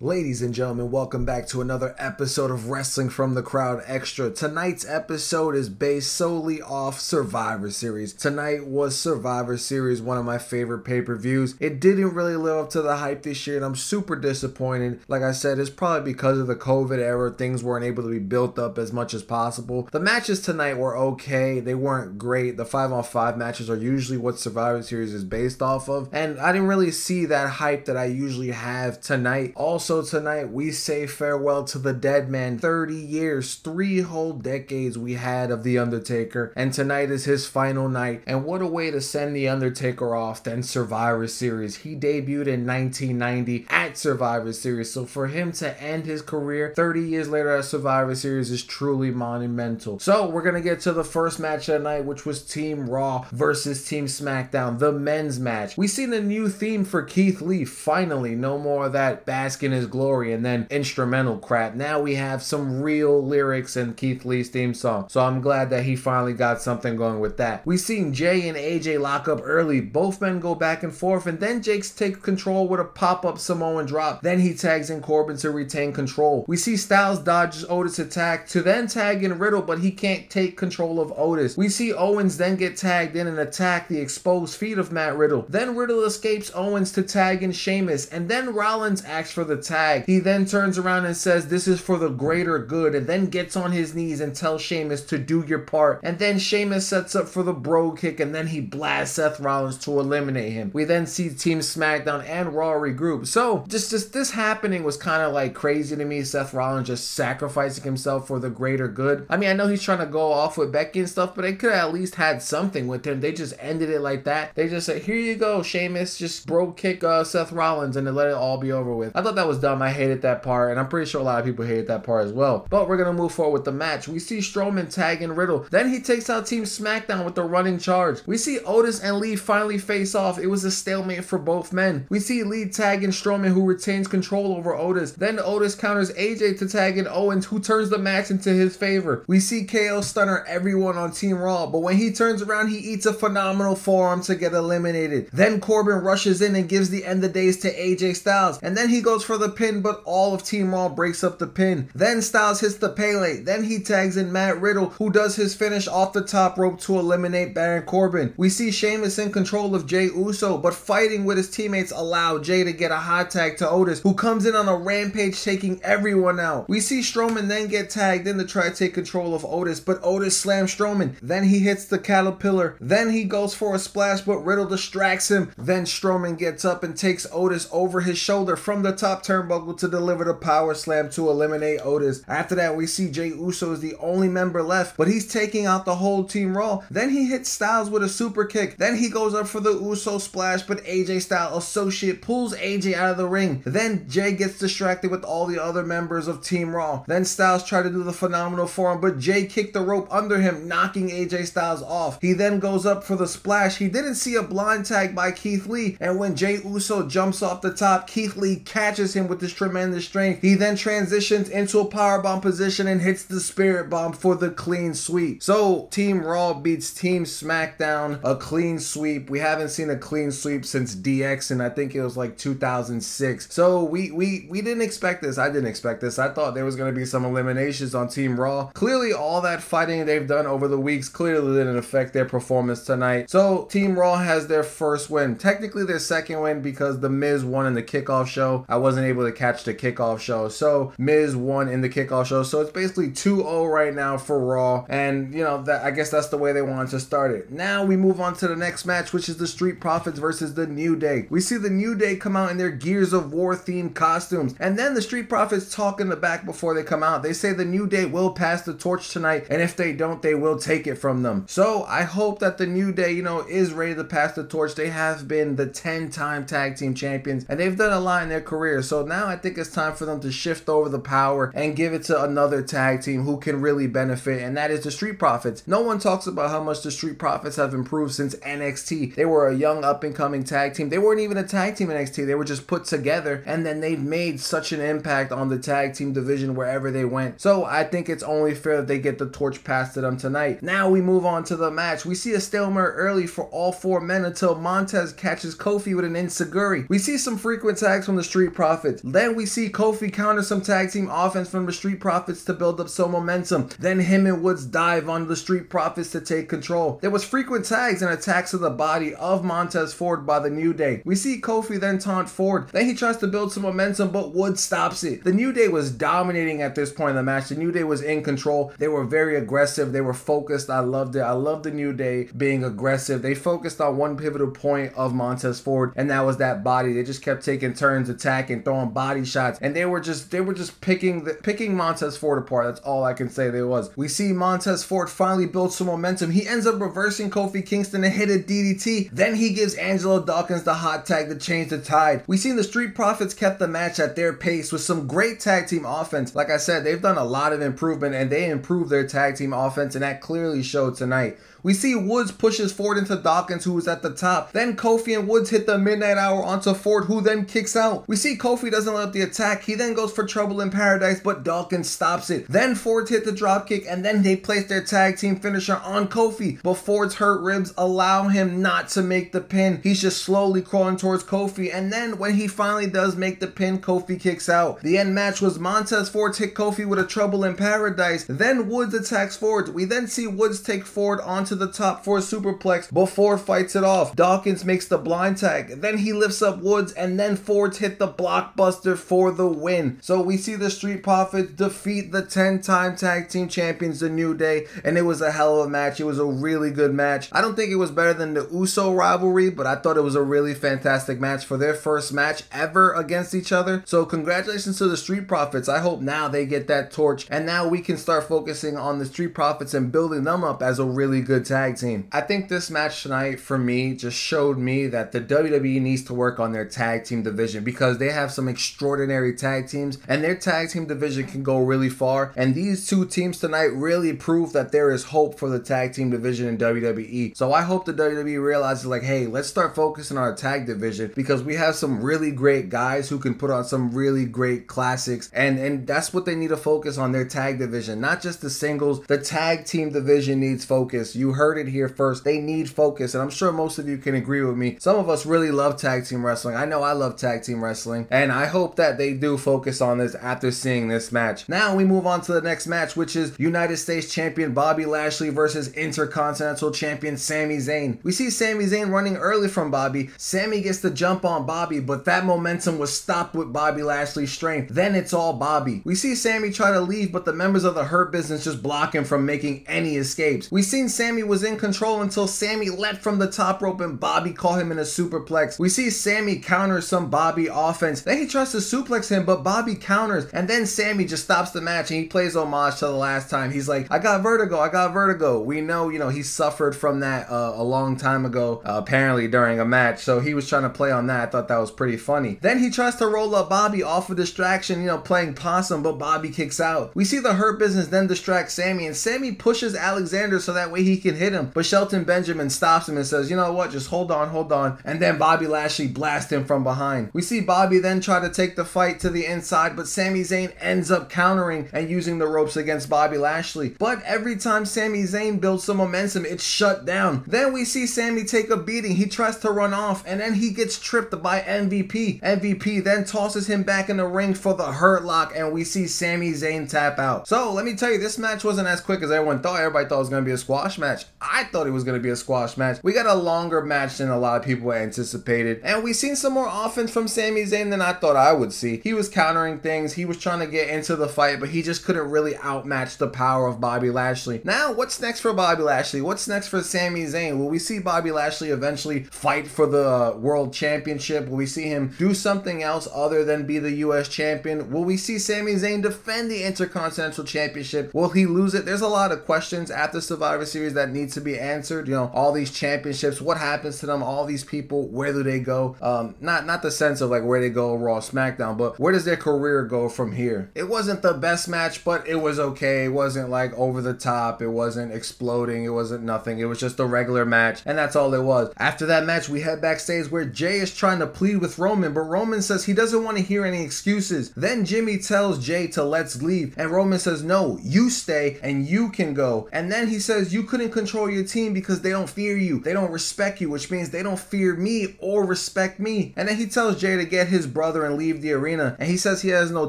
Ladies and gentlemen, welcome back to another episode of Wrestling from the Crowd Extra. Tonight's episode is based solely off Survivor Series. Tonight was Survivor Series, one of my favorite pay per views. It didn't really live up to the hype this year, and I'm super disappointed. Like I said, it's probably because of the COVID era, things weren't able to be built up as much as possible. The matches tonight were okay, they weren't great. The 5 on 5 matches are usually what Survivor Series is based off of, and I didn't really see that hype that I usually have tonight. Also, also, tonight we say farewell to the dead man. 30 years, three whole decades we had of The Undertaker, and tonight is his final night. And what a way to send The Undertaker off than Survivor Series. He debuted in 1990 at Survivor Series, so for him to end his career 30 years later at Survivor Series is truly monumental. So, we're gonna get to the first match of the night, which was Team Raw versus Team SmackDown, the men's match. We seen a new theme for Keith Lee. Finally, no more of that basking his glory and then instrumental crap. Now we have some real lyrics in Keith Lee's theme song. So I'm glad that he finally got something going with that. We seen Jay and AJ lock up early. Both men go back and forth, and then Jake's take control with a pop-up Samoan drop. Then he tags in Corbin to retain control. We see Styles dodges Otis attack to then tag in Riddle, but he can't take control of Otis. We see Owens then get tagged in and attack the exposed feet of Matt Riddle. Then Riddle escapes Owens to tag in Sheamus, and then Rollins asks for the tag. He then turns around and says, This is for the greater good, and then gets on his knees and tells Sheamus to do your part. And then Sheamus sets up for the Brogue Kick, and then he blasts Seth Rollins to eliminate him. We then see Team SmackDown and Raw regroup. So, just, just this happening was kind of like crazy to me. Seth Rollins just sacrificing himself for the greater good. I mean, I know he's trying to go off with Becky and stuff, but they could at least had something with him. They just ended it like that. They just said, Here you go, Sheamus. Just Brogue Kick uh, Seth Rollins, and let it all be over with. I thought that was dumb. I hated that part, and I'm pretty sure a lot of people hated that part as well. But we're gonna move forward with the match. We see Strowman tagging Riddle. Then he takes out Team SmackDown with the running charge. We see Otis and Lee finally face off. It was a stalemate for both men. We see Lee tagging Strowman, who retains control over Otis. Then Otis counters AJ to tag in Owens, who turns the match into his favor. We see KO stunner everyone on Team Raw, but when he turns around, he eats a phenomenal forearm to get eliminated. Then Corbin rushes in and gives the end of days to AJ Styles, and then he goes for the pin, but all of Team Raw breaks up the pin. Then Styles hits the Pele. Then he tags in Matt Riddle, who does his finish off the top rope to eliminate Baron Corbin. We see Sheamus in control of Jay Uso, but fighting with his teammates allow Jay to get a hot tag to Otis, who comes in on a rampage taking everyone out. We see Strowman then get tagged in to try to take control of Otis, but Otis slams Strowman. Then he hits the caterpillar. Then he goes for a splash, but Riddle distracts him. Then Strowman gets up and takes Otis over his shoulder from the top turnbuckle to deliver the power slam to eliminate Otis. After that, we see Jay Uso is the only member left, but he's taking out the whole team Raw. Then he hits Styles with a super kick. Then he goes up for the Uso splash, but AJ Styles associate pulls AJ out of the ring. Then Jay gets distracted with all the other members of Team Raw. Then Styles tried to do the phenomenal forearm, but Jay kicked the rope under him, knocking AJ Styles off. He then goes up for the splash. He didn't see a blind tag by Keith Lee, and when Jay Uso jumps off the top, Keith Lee catches him with this tremendous strength. He then transitions into a powerbomb position and hits the spirit bomb for the clean sweep. So Team Raw beats Team SmackDown a clean sweep. We haven't seen a clean sweep since DX, and I think it was like 2006. So we we we didn't expect this. I didn't expect this. I thought there was going to be some eliminations on Team Raw. Clearly, all that fighting they've done over the weeks clearly didn't affect their performance tonight. So Team Raw has their first win. Technically, their second win because the Miz won in the kickoff show. I wasn't able to catch the kickoff show. So Miz won in the kickoff show. So it's basically 2-0 right now for Raw. And you know that I guess that's the way they wanted to start it. Now we move on to the next match, which is the Street Profits versus the New Day. We see the New Day come out in their Gears of War themed costumes. And then the Street Profits talk in the back before they come out. They say the New Day will pass the torch tonight, and if they don't, they will take it from them. So I hope that the New Day, you know, is ready to pass the torch. They have been the 10 time tag team champions, and they've done a lot in their career. So now I think it's time for them to shift over the power and give it to another tag team who can really benefit, and that is the Street Profits. No one talks about how much the Street Profits have improved since NXT. They were a young up and coming tag team. They weren't even a tag team in NXT, they were just put together, and then they've made such an impact on the tag team division wherever they went. So I think it's only fair that they get the torch passed to them tonight. Now we move on to the match. We see a stalemate early for all four men until Montez catches Kofi with an Enzuigiri. We see some frequent tags from the Street Profits Profits. Then we see Kofi counter some tag team offense from the Street Profits to build up some momentum. Then him and Woods dive on the Street Profits to take control. There was frequent tags and attacks to the body of Montez Ford by the New Day. We see Kofi then taunt Ford. Then he tries to build some momentum, but Woods stops it. The New Day was dominating at this point in the match. The New Day was in control. They were very aggressive. They were focused. I loved it. I loved the New Day being aggressive. They focused on one pivotal point of Montez Ford, and that was that body. They just kept taking turns attacking, throwing body shots, and they were just they were just picking the picking Montez Ford apart. That's all I can say there was. We see Montez Ford finally build some momentum. He ends up reversing Kofi Kingston and hit a DDT. Then he gives Angelo Dawkins the hot tag to change the tide. We seen the Street Profits kept the match at their pace with some great tag team offense. Like I said, they've done a lot of improvement and they improved their tag team offense, and that clearly showed tonight. We see Woods pushes Ford into Dawkins, who was at the top. Then Kofi and Woods hit the midnight hour onto Ford, who then kicks out. We see Kofi doesn't let up the attack. He then goes for trouble in paradise, but Dawkins stops it. Then Ford hit the dropkick, and then they place their tag team finisher on Kofi. But Ford's hurt ribs allow him not to make the pin. He's just slowly crawling towards Kofi, and then when he finally does make the pin, Kofi kicks out. The end match was Montez Ford hit Kofi with a trouble in paradise. Then Woods attacks Ford. We then see Woods take Ford onto the top for a superplex before fights it off. Dawkins makes the blind tag. Then he lifts up Woods and then Ford's hit the blockbuster for the win. So we see the Street Profits defeat the 10 time tag team champions, The New Day, and it was a hell of a match. It was a really good match. I don't think it was better than the Uso rivalry, but I thought it was a really fantastic match for their first match ever against each other. So congratulations to the Street Profits. I hope now they get that torch and now we can start focusing on the Street Profits and building them up as a really good tag team. I think this match tonight for me just showed me that the WWE needs to work on their tag team division because they have some extraordinary tag teams and their tag team division can go really far. And these two teams tonight really prove that there is hope for the tag team division in WWE. So I hope the WWE realizes like, hey, let's start focusing on our tag division because we have some really great guys who can put on some really great classics and and that's what they need to focus on their tag division, not just the singles. The tag team division needs focus. You heard it here first. They need focus, and I'm sure most of you can agree with me. Some of us really love tag team wrestling. I know I love tag team wrestling, and I hope that they do focus on this after seeing this match. Now we move on to the next match, which is United States Champion Bobby Lashley versus Intercontinental Champion Sami Zayn. We see Sami Zayn running early from Bobby. Sami gets the jump on Bobby, but that momentum was stopped with Bobby Lashley's strength. Then it's all Bobby. We see Sami try to leave, but the members of the Hurt Business just block him from making any escapes. We've seen Sami was in control until Sami leapt from the top rope and Bobby caught him in a superplex. We see Sami counter some Bobby offense. Then he tries to suplex him, but Bobby counters, and then Sami just stops the match and he plays homage to the last time. He's like, I got vertigo, I got vertigo. We know, you know, he suffered from that uh, a long time ago, uh, apparently during a match. So he was trying to play on that. I thought that was pretty funny. Then he tries to roll up Bobby off a distraction, you know, playing possum, but Bobby kicks out. We see the Hurt Business then distract Sami, and Sami pushes Alexander so that way he can hit him. But Shelton Benjamin stops him and says, You know what? Just hold on, hold on. And then Bobby Lashley blasts him from behind. We see Bobby then try to take the fight to the inside, but Sami Zayn ends up countering and using the ropes against Bobby Lashley. But every time Sami Zayn builds some momentum, it's shut down. Then we see Sami take a beating. He tries to run off, and then he gets tripped by MVP. MVP then tosses him back in the ring for the hurt lock, and we see Sami Zayn tap out. So let me tell you, this match wasn't as quick as everyone thought. Everybody thought it was to be a squash match. I thought it was going to be a squash match. We got a longer match than a lot of people anticipated, and we seen some more offense from Sami Zayn than I thought I would see. He was countering things. He was trying to get into the fight, but he just couldn't really outmatch the power of Bobby Lashley. Now, what's next for Bobby Lashley? What's next for Sami Zayn? Will we see Bobby Lashley eventually fight for the uh, World Championship? Will we see him do something else other than be the U.S. champion? Will we see Sami Zayn defend the Intercontinental Championship? Will he lose it? There's a lot of questions after the Survivor Series that need to be answered. You know, all these championships, what happens to them? All these people, where do they go? Um, not not the sense of like where they go Raw, SmackDown, but where does their career go from here? It wasn't the best match, but it was okay. It wasn't like over the top. It wasn't exploding. It wasn't nothing. It was just a regular match, and that's all it was. After that match, we head backstage where Jay is trying to plead with Roman, but Roman says he doesn't want to hear any excuses. Then Jimmy tells Jay to let's leave, and Roman says, No, you stay and you can go. And then he says, You couldn't control your team because they don't fear you. They don't respect you, which means they don't fear me or respect me. And then he tells Jay to get his brother and leave the arena. And he says he has no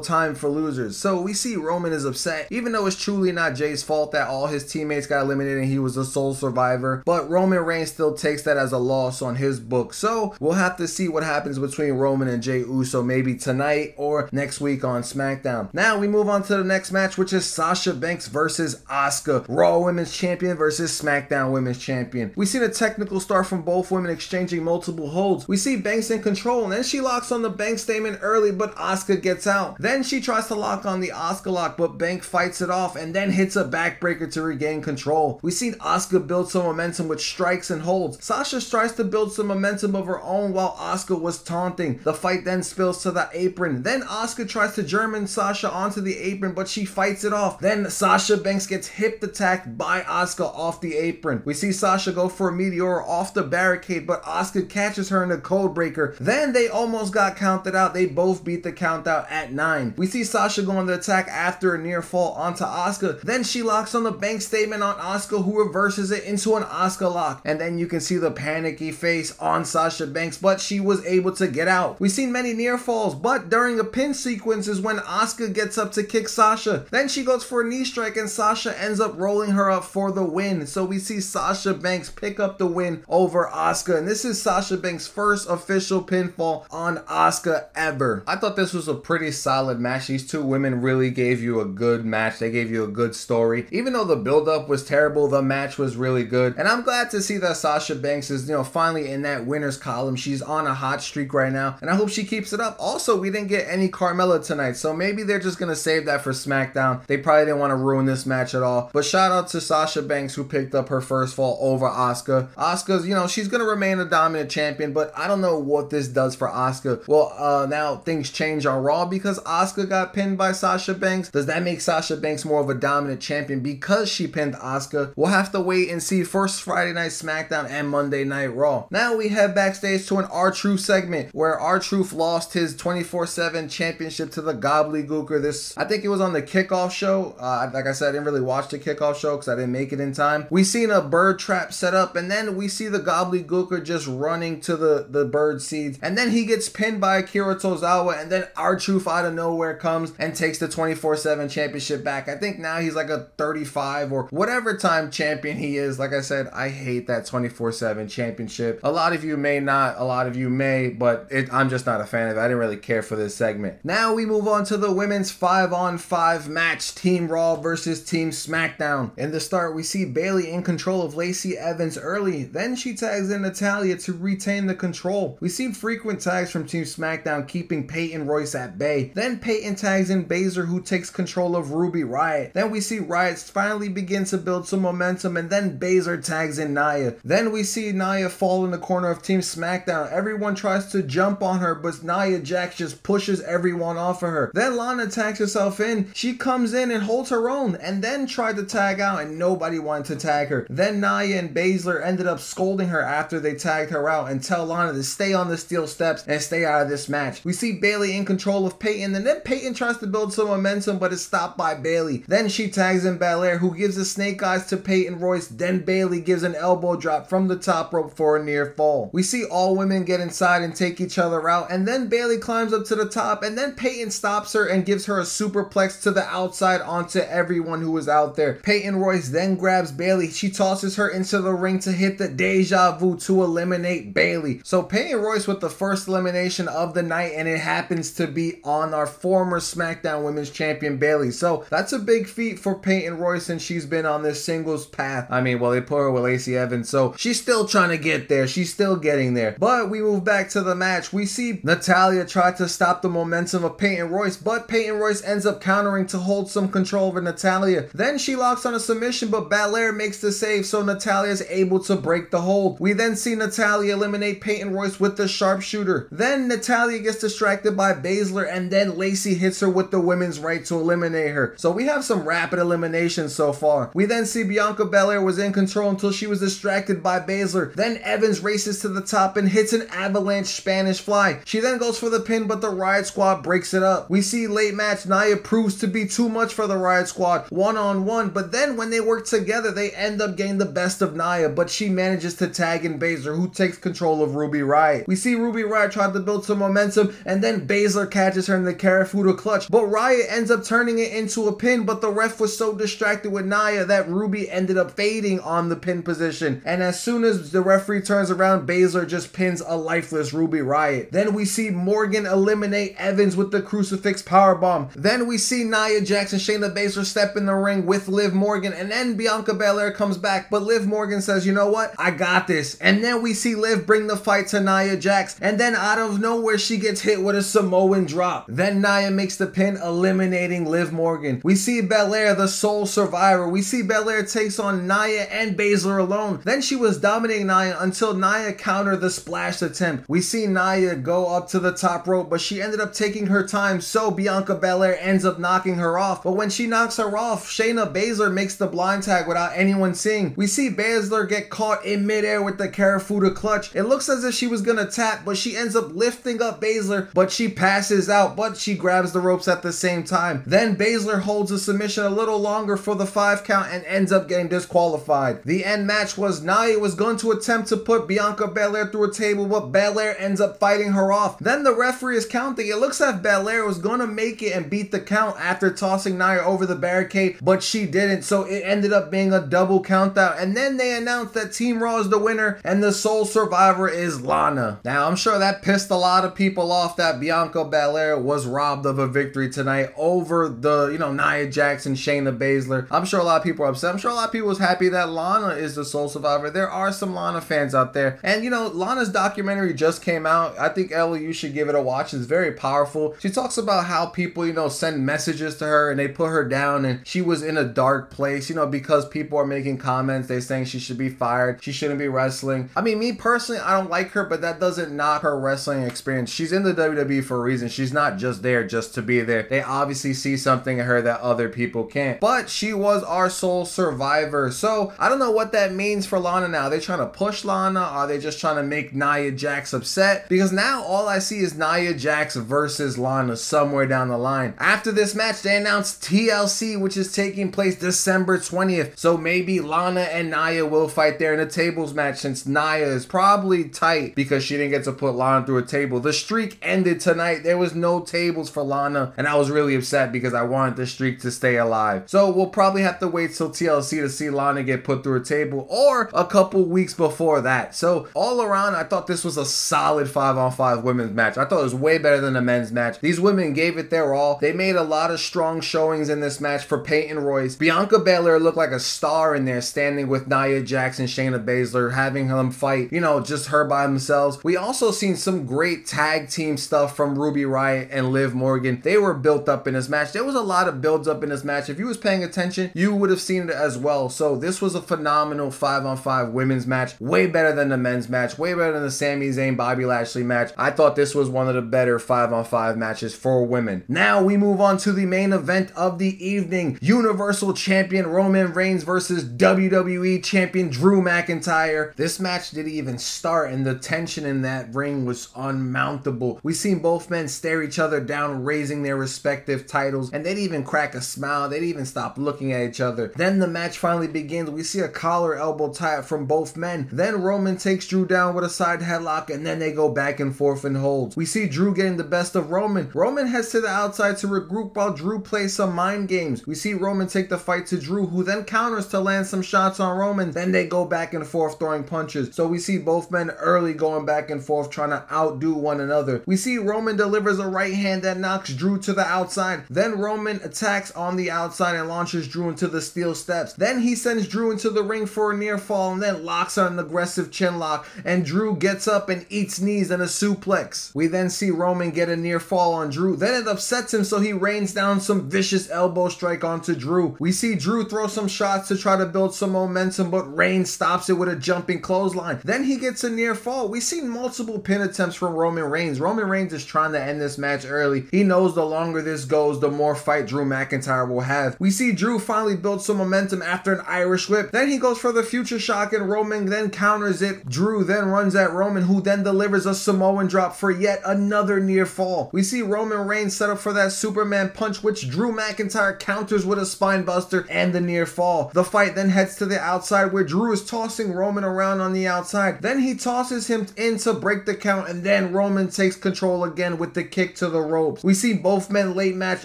time for losers. So we see Roman is upset, even though it's truly not Jay's fault that all his teammates got eliminated and he was the sole survivor. But Roman Reigns still takes that as a loss on his book. So we'll have to see what happens between Roman and Jay Uso maybe tonight or next week on SmackDown. Now we move on to the next match, which is Sasha Banks versus Asuka, Raw Women's Champion versus SmackDown Women's Champion. We see a technical start from both women exchanging multiple holds. We see Banks in control, and then she locks on the Banks statement early, but Asuka gets out. Then she tries to lock on the Asuka lock, but Bank fights it off and then hits a backbreaker to regain control. We see Asuka build some momentum with strikes and holds. Sasha tries to build some momentum of her own while Asuka was taunting. The fight then spills to the apron. Then Asuka tries to German Sasha onto the apron, but she fights it off. Then Sasha Banks gets hip attacked by Asuka off the apron. We see Sasha go for a meteor off the barricade, but Asuka catches her in a code breaker. Then they almost got counted out. They both beat the count out at 9. We see Sasha go on the attack after a near fall onto Asuka. Then she locks on the bank statement on Asuka, who reverses it into an Asuka lock. And then you can see the panicky face on Sasha Banks, but she was able to get out. We've seen many near falls, but during a pin sequence is when Asuka gets up to kick Sasha. Then she goes for a knee strike, and Sasha ends up rolling her up for the win. So we see Sasha Banks pick up the win over Asuka, and this is Sasha Banks' first official pinfall on Asuka ever. I thought this was a pretty solid match. These two women really gave you a good match. They gave you a good story. Even though the build-up was terrible, the match was really good. And I'm glad to see that Sasha Banks is, you know, finally in that winners column. She's on a hot streak right now, and I hope she keeps it up. Also, we didn't get any Carmella tonight, so maybe they're just gonna save that for SmackDown. They probably didn't want to ruin this match at all. But shout out to Sasha Banks who picked up her first fall over Asuka. Asuka's, you know, she's gonna remain a dominant champion, but I don't know what this does for Asuka. Well, uh, now things change on Raw because Asuka got pinned by Sasha Banks. Does that make Sasha Banks more of a dominant champion because she pinned Asuka? We'll have to wait and see first Friday Night SmackDown and Monday Night Raw. Now we head backstage to an R-Truth segment where R-Truth lost his 24/7 championship to the Gobbledygooker. This I think it was on the kickoff show. Uh, like I said, I didn't really watch the kickoff show because I didn't make it in time. We seen a bird trap set up, and then we see the Gobbledygooker just running to the the bird seeds, and then he gets pinned by Akira Tozawa, and then R-Truth out of nowhere comes and takes the 24/7 championship back. I think now he's like a 35 or whatever time champion he is. Like I said, I hate that 24/7 championship. A lot of you may not, a lot of you may, but it, I'm just not a fan of it. I didn't really care for this segment. Now we move on to the women's 5 on 5 match, Team Raw versus Team SmackDown. In the start, we see Bayley in control of Lacey Evans early. Then she tags in Natalya to retain the control. We see frequent tags from Team SmackDown keeping Peyton Royce at bay. Then Peyton tags in Baszler who takes control of Ruby Riott. Then we see Riott finally begin to build some momentum and then Baszler tags in Nia. Then we see Nia fall in the corner of Team SmackDown. Everyone tries to jump on her, but Nia Jax just pushes everyone off of her. Then Lana tags herself in. She comes in and holds her own and then tried to tag out and nobody wanted to tag her. Then Nia and Baszler ended up scolding her after they tagged her out and tell Lana to stay on the steel steps and stay out of this match. We see Bayley in control of Peyton and then Peyton tries to build some momentum but is stopped by Bayley. Then she tags in Belair who gives a snake eyes to Peyton Royce. Then Bayley gives an elbow drop from the top rope for a near fall. We see all women get inside and take each other out and then Bayley climbs up to the top and then Peyton stops her and gives her a superplex to the outside onto everyone who was out there. Peyton Royce then grabs Bayley. She tosses her into the ring to hit the deja vu to eliminate Bayley. So Peyton Royce with the first elimination of the night and it happens to be on our former SmackDown Women's Champion Bayley. So that's a big feat for Peyton Royce and she's been on this singles path. I mean, well, they put her with Lacey Evans, so she's still trying to get there. She's still getting there. But we move back to the match. We see Natalya try to stop the momentum of Peyton Royce, but Peyton Royce ends up countering to hold some control over Natalya. Then she locks on a submission, but Belair makes the save, so Natalya is able to break the hold. We then see Natalya eliminate Peyton Royce with the sharpshooter. Then Natalya gets distracted by Baszler, and then Lacey hits her with the women's right to eliminate her. So we have some rapid eliminations so far. We then see Bianca Belair was in control until she was distracted by Baszler. Then Evans races to the top and hits an avalanche Spanish fly. She then goes for the pin, but the Riott Squad breaks it up. We see late match Nia proves to be too much for the Riott Squad one on one, but then when they work together, they end up getting the best of Nia, but she manages to tag in Baszler, who takes control of Ruby Riott. We see Ruby Riott try to build some momentum, and then Baszler catches her in the Kirifuda clutch, but Riott ends up turning it into a pin, but the ref was so distracted with Nia that Ruby ended up fading on the pin position. And as soon as the referee turns around, Baszler just pins a lifeless Ruby Riott. Then we see Morgan eliminate Evans with the crucifix powerbomb. Then we see Nia Jackson, Shayna Baszler step in the ring with Liv Morgan, and then Bianca Belair comes back. But Liv Morgan says, you know what? I got this. And then we see Liv bring the fight to Nia Jax, and then out of nowhere, she gets hit with a Samoan drop. Then Nia makes the pin, eliminating Liv Morgan. We see Belair, the sole survivor. We see Belair takes on Nia and Baszler alone. Then she was dominating Nia until Nia countered the splash attempt. We see Nia go up to the top rope, but she ended up taking her time, so Bianca Belair ends up knocking her off. But when she knocks her off, Shayna Baszler makes the blind tag without anyone seeing. We see Baszler get caught in midair with the Kirifuda clutch. It looks as if she was gonna tap, but she ends up lifting up Baszler, but she passes out, but she grabs the ropes at the same time. Then Baszler holds a submission a little longer for the five count and ends up getting disqualified. The end match was Nia was going to attempt to put Bianca Belair through a table, but Belair ends up fighting her off. Then the referee is counting. It looks like Belair was gonna make it and beat the count after tossing Nia over the barricade, but she didn't. So it ended up being a double count out. And then they announced that Team Raw is the winner and the sole survivor is Lana. Now I'm sure that pissed a lot of people off that Bianca Belair was robbed of a victory tonight over the, you know, Nia Jackson, Shayna Baszler. I'm sure a lot of people are upset. I'm sure a lot of people was happy that Lana is the sole survivor. There are some Lana fans out there. And you know, Lana's documentary just came out. I think Ellie, you should give it a watch. It's very powerful. She talks about how people, you know, send messages to her and they put her down and she was in a dark place, you know, because people are making comments. They saying she should be fired. She shouldn't be wrestling. I mean, me personally, I don't like her, but that doesn't knock her wrestling experience. She's in the WWE for a reason. She's not just there just to be there. They obviously see something in her that other people can't. But she was our sole survivor. So I don't know what that means for Lana now. Are they trying to push Lana? Are they just trying to make Nia Jax upset? Because now all I see is Nia Jax versus Lana somewhere down the line. After this match, they announced TLC, which is taking place December 20th. So maybe Lana and Nia will fight there in a tables match since Nia is probably tight because she didn't get to put Lana through a table. The streak ended tonight. There was no tables for Lana, and I was really upset because I wanted the streak to stay alive. So we'll probably have to wait till TLC to see Lana get put through a table or a couple weeks before that. So all around, I thought this was a solid five on five women's match. I thought it was way better than the men's match. These women gave it their all. They made a lot of strong showings in this match for Peyton Royce. Bianca Belair looked like a star in there, standing with Nia Jackson, Shayna Baszler, having them fight, you know, just her by themselves. We also seen some great tag team stuff from Ruby Riott and Liv Morgan. They were built up in this match. There was a lot of builds up in this match. If you was paying attention, you would have seen it as well. So this was a phenomenal five on five women's match. Way better than the men's match. Way better than the Sami Zayn Bobby Lashley match. I thought this was one of the better five on five matches for women. Now we move on to the main event of the evening. Universal Champion Roman Reigns versus WWE Champion Drew McIntyre. This match didn't even start and the tension in that ring was unmountable. We seen both men stare each other down, raising their respective titles, and they didn't even crack a smile. They didn't even stop looking at each other. Then the match finally begins. We see a collar elbow tie-up from both men. Then Roman takes Drew down with a side headlock, and then they go back and forth and holds. We see Drew getting the best of Roman. Roman heads to the outside to regroup while Drew plays some mind games. We see Roman take the fight to Drew, who then counters to land some shots on Roman. Then they go back and forth throwing punches. So we see both men early going back and forth trying to outdo one another. We see Roman delivers a right hand that knocks Drew to the outside. Then Roman attacks on the outside and launches Drew into the steel steps. Then he sends Drew into the ring for a near fall and then locks on an aggressive chin lock. And Drew gets up and eats knees and a suplex. We then see Roman get a near fall on Drew. Then it upsets him, so he rains down some vicious elbow strike onto Drew. We see Drew throw some shots to try to build some momentum, but Reigns stops it with a jumping clothesline. Then he gets a near fall. We see multiple pin attempts from Roman Reigns. Roman Reigns is trying to end this match early. He knows the longer this goes, the more fight Drew McIntyre will have. We see Drew finally build some momentum after an Irish whip. Then he goes for the future shock and Roman then counters it. Drew then runs at Roman, who then delivers a Samoan drop for yet another near fall. We see Roman Reigns set up for that Superman punch, which Drew McIntyre counters with a spine buster and the near fall. The fight fight then heads to the outside where Drew is tossing Roman around on the outside. Then he tosses him in to break the count, and then Roman takes control again with the kick to the ropes. We see both men late match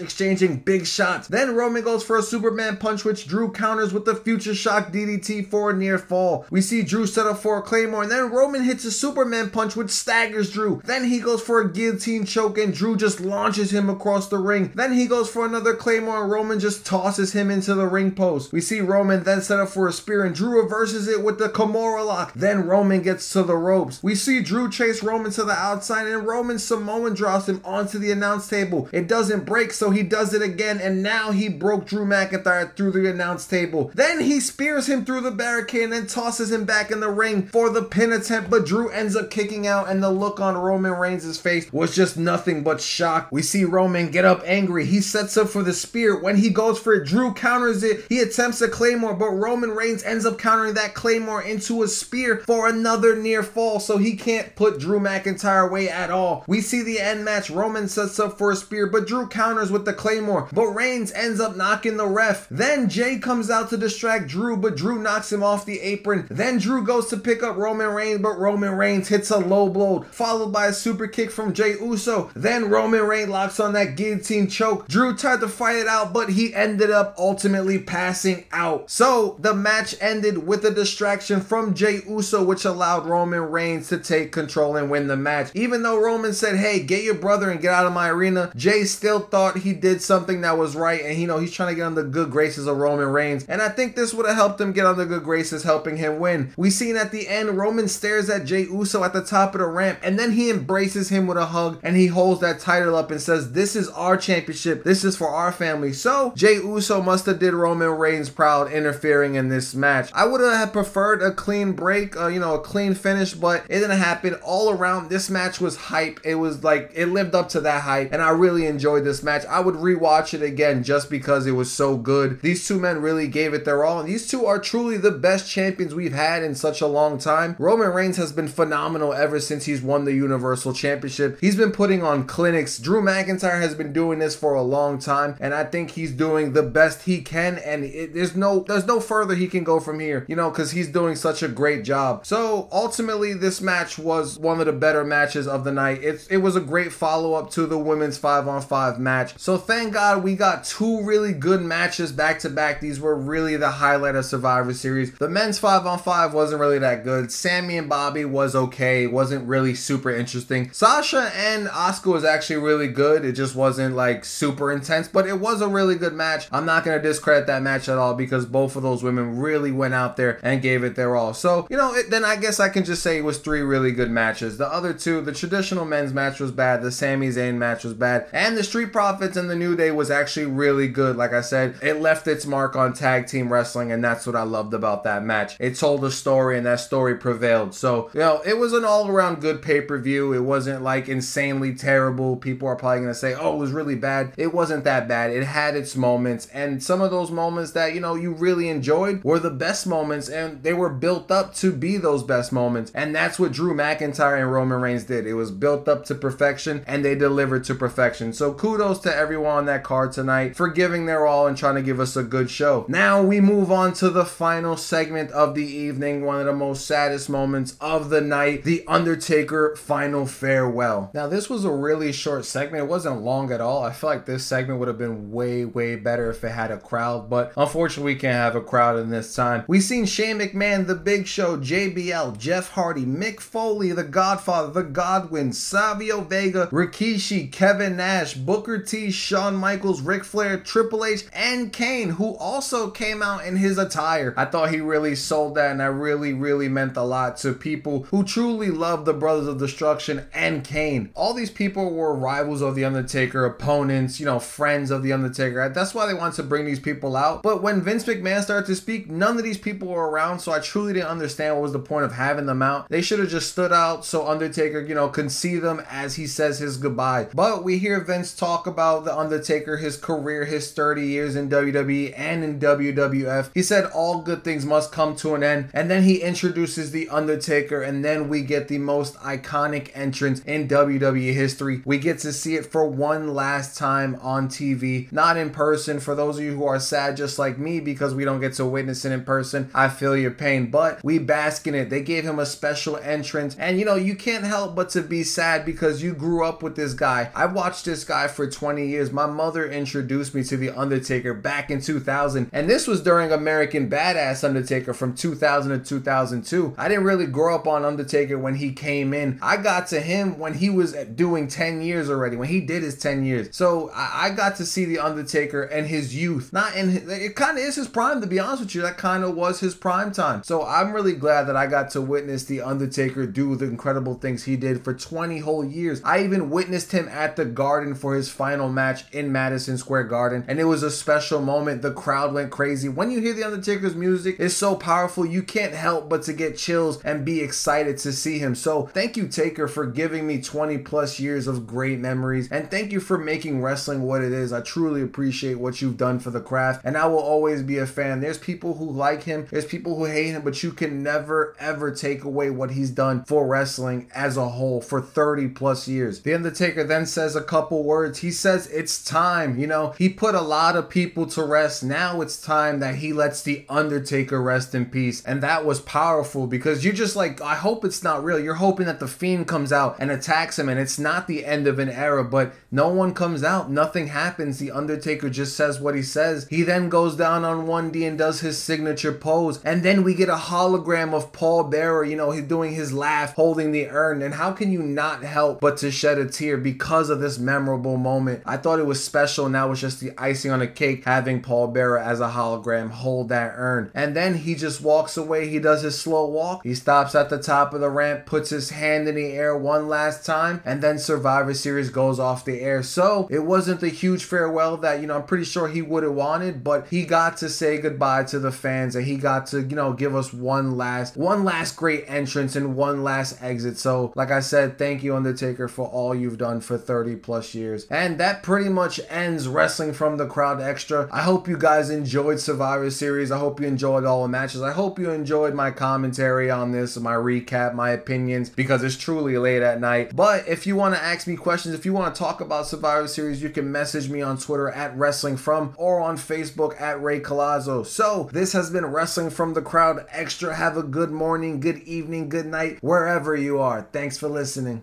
exchanging big shots. Then Roman goes for a Superman punch, which Drew counters with the future shock DDT for a near fall. We see Drew set up for a Claymore, and then Roman hits a Superman punch, which staggers Drew. Then he goes for a guillotine choke, and Drew just launches him across the ring. Then he goes for another Claymore, and Roman just tosses him into the ring post. We see Roman then set up for a spear, and Drew reverses it with the Kimura lock. Then Roman gets to the ropes. We see Drew chase Roman to the outside, and Roman Samoan drops him onto the announce table. It doesn't break, so he does it again, and now he broke Drew McIntyre through the announce table. Then he spears him through the barricade and then tosses him back in the ring for the pin attempt, but Drew ends up kicking out, and the look on Roman Reigns' face was just nothing but shock. We see Roman get up angry. He sets up for the spear. When he goes for it, Drew counters it. He attempts a claymore, but Roman Reigns ends up countering that claymore into a spear for another near fall, so he can't put Drew McIntyre away at all. We see the end match. Roman sets up for a spear, but Drew counters with the claymore, but Reigns ends up knocking the ref. Then Jay comes out to distract Drew, but Drew knocks him off the apron. Then Drew goes to pick up Roman Reigns, but Roman Reigns hits a low blow, followed by a super kick from Jay Uso. Then Roman Reigns locks on that guillotine choke. Drew tried to fight it out, but he ended up ultimately passing out. So the match ended with a distraction from Jay Uso, which allowed Roman Reigns to take control and win the match. Even though Roman said, Hey, get your brother and get out of my arena, Jay still thought he did something that was right, and you know, he's trying to get on the good graces of Roman Reigns. And I think this would have helped him get on the good graces, helping him win. We seen at the end, Roman stares at Jay Uso at the top of the ramp, and then he embraces him with a hug and he holds that title up and says, This is our championship. This is for our family. So Jay Uso must have did Roman Reigns proud interfering in this match. I would have preferred a clean break, uh, you know, a clean finish, but it didn't happen. All around, this match was hype. It was like it lived up to that hype, and I really enjoyed this match. I would rewatch it again just because it was so good. These two men really gave it their all, and these two are truly the best champions we've had in such a long time. Roman Reigns has been phenomenal ever since he's won the Universal Championship. He's been putting on clinics. Drew McIntyre has been doing this for a long time, and I think he's doing the best he can. And it, there's no there's no further he can go from here, you know, because he's doing such a great job. So ultimately, this match was one of the better matches of the night. It it was a great follow up to the women's five on five match. So thank God we got two really good matches back to back. These were really the highlight of Survivor Series. The men's five on five wasn't really that good. Sami and Bobby was okay. wasn't really super interesting. Sasha and Asuka was actually really good. It just wasn't like super intense, but it was a really good match. I'm not gonna discredit that match at all because both of those women really went out there and gave it their all. So you know, it, then I guess I can just say it was three really good matches. The other two, the traditional men's match was bad. The Sami Zayn match was bad, and the Street Profits and the New Day was actually really good. Like I said, it left its mark on tag team wrestling, and that's what I loved about that match. It told a story, and that story prevailed. So you know, it was an all around good pay per view. It wasn't like insanely terrible. People are probably gonna say, "Oh, it was really bad." It wasn't that bad. It had its moments, and some of those moments that you know you really enjoyed were the best moments, and they were built up to be those best moments. And that's what Drew McIntyre and Roman Reigns did. It was built up to perfection, and they delivered to perfection. So kudos to everyone on that card tonight for giving their all and trying to give us a good show. Now we move on to the final segment of the evening, one of the most saddest moments of the night, the Undertaker final farewell. Now this was a really short segment. It wasn't long at all. I feel like this segment would have been way, way better if it had a crowd, but unfortunately we can't have a crowd in this time. We seen Shane McMahon, The Big Show, JBL, Jeff Hardy, Mick Foley, The Godfather, The Godwin, Savio Vega, Rikishi, Kevin Nash, Booker T, Shawn Michaels, Ric Flair, Triple H, and Kane, who also came out in his attire. I thought he really sold that, and that really, really meant a lot to people who truly love the Brothers of Destruction and Kane. All these people were rivals of The Undertaker, opponents, you know, friends of The Undertaker. That's why they wanted to bring these people out. But when Vince McMahon started to speak, none of these people were around, so I truly didn't understand what was the point of having them out. They should have just stood out so Undertaker, you know, can see them as he says his goodbye. But we hear Vince talk about The Undertaker, his career, his 30 years in WWE and in WWF. He said all good things must come to an end, and then he introduces The Undertaker, and then we get the most iconic entrance in WWE history. We get to see it for one last time on TV, not in person. For those of you who are sad just like me because we don't get to witness it in person, I feel your pain. But we bask in it. They gave him a special entrance. And you know, you can't help but to be sad because you grew up with this guy. I watched this guy for 20 years. My mother introduced me to The Undertaker back in 2000. And this was during American Badass Undertaker from 2000 to 2002. I didn't really grow up on Undertaker when he came in. I got to him when he was doing 10 years already, when he did his 10 years. So I, I got to see The Undertaker and his youth. Not in his, it kind of is his prime, to be honest with you. That kind of was his prime time. So I'm really glad that I got to witness The Undertaker do the incredible things he did for 20 whole years. I even witnessed him at the Garden for his final match in Madison Square Garden, and it was a special moment. The crowd went crazy. When you hear The Undertaker's music, it's so powerful, you can't help but to get chills and be excited to see him. So thank you, Taker, for giving me 20 plus years of great memories, and thank you for making wrestling what it is. I truly appreciate what you've done for the craft, and I will always be a fan. There's people who like him, there's people who hate him, but you can never ever take away what he's done for wrestling as a whole for 30 plus years. The Undertaker then says a couple words. He says, It's time. You know, he put a lot of people to rest. Now it's time that he lets The Undertaker rest in peace. And that was powerful because you're just like, I hope it's not real. You're hoping that the Fiend comes out and attacks him and it's not the end of an era, but no one comes out. Nothing happens. The Undertaker just says what he says. He then goes down on one And does his signature pose. And then we get a hologram of Paul Bearer, you know, he's doing his laugh, holding the urn. And how can you not help but to shed a tear because of this memorable moment? I thought it was special. Now it's just the icing on the cake having Paul Bearer as a hologram hold that urn. And then he just walks away. He does his slow walk. He stops at the top of the ramp, puts his hand in the air one last time, and then Survivor Series goes off the air. So it wasn't the huge farewell that, you know, I'm pretty sure he would have wanted, but he got to say goodbye to the fans and he got to, you know, give us one last, one last great entrance and one last exit. So, like I said, thank you, Undertaker, for all you've done for 30 plus years. And that pretty much ends Wrestling from the Crowd Extra. I hope you guys enjoyed Survivor Series. I hope you enjoyed all the matches. I hope you enjoyed my commentary on this, my recap, my opinions, because it's truly late at night. But if you want to ask me questions, if you want to talk about Survivor Series, you can message me on Twitter at Wrestling From or on Facebook at Ray So this has been Wrestling from the Crowd Extra. Have a good morning, good evening, good night, wherever you are. Thanks for listening.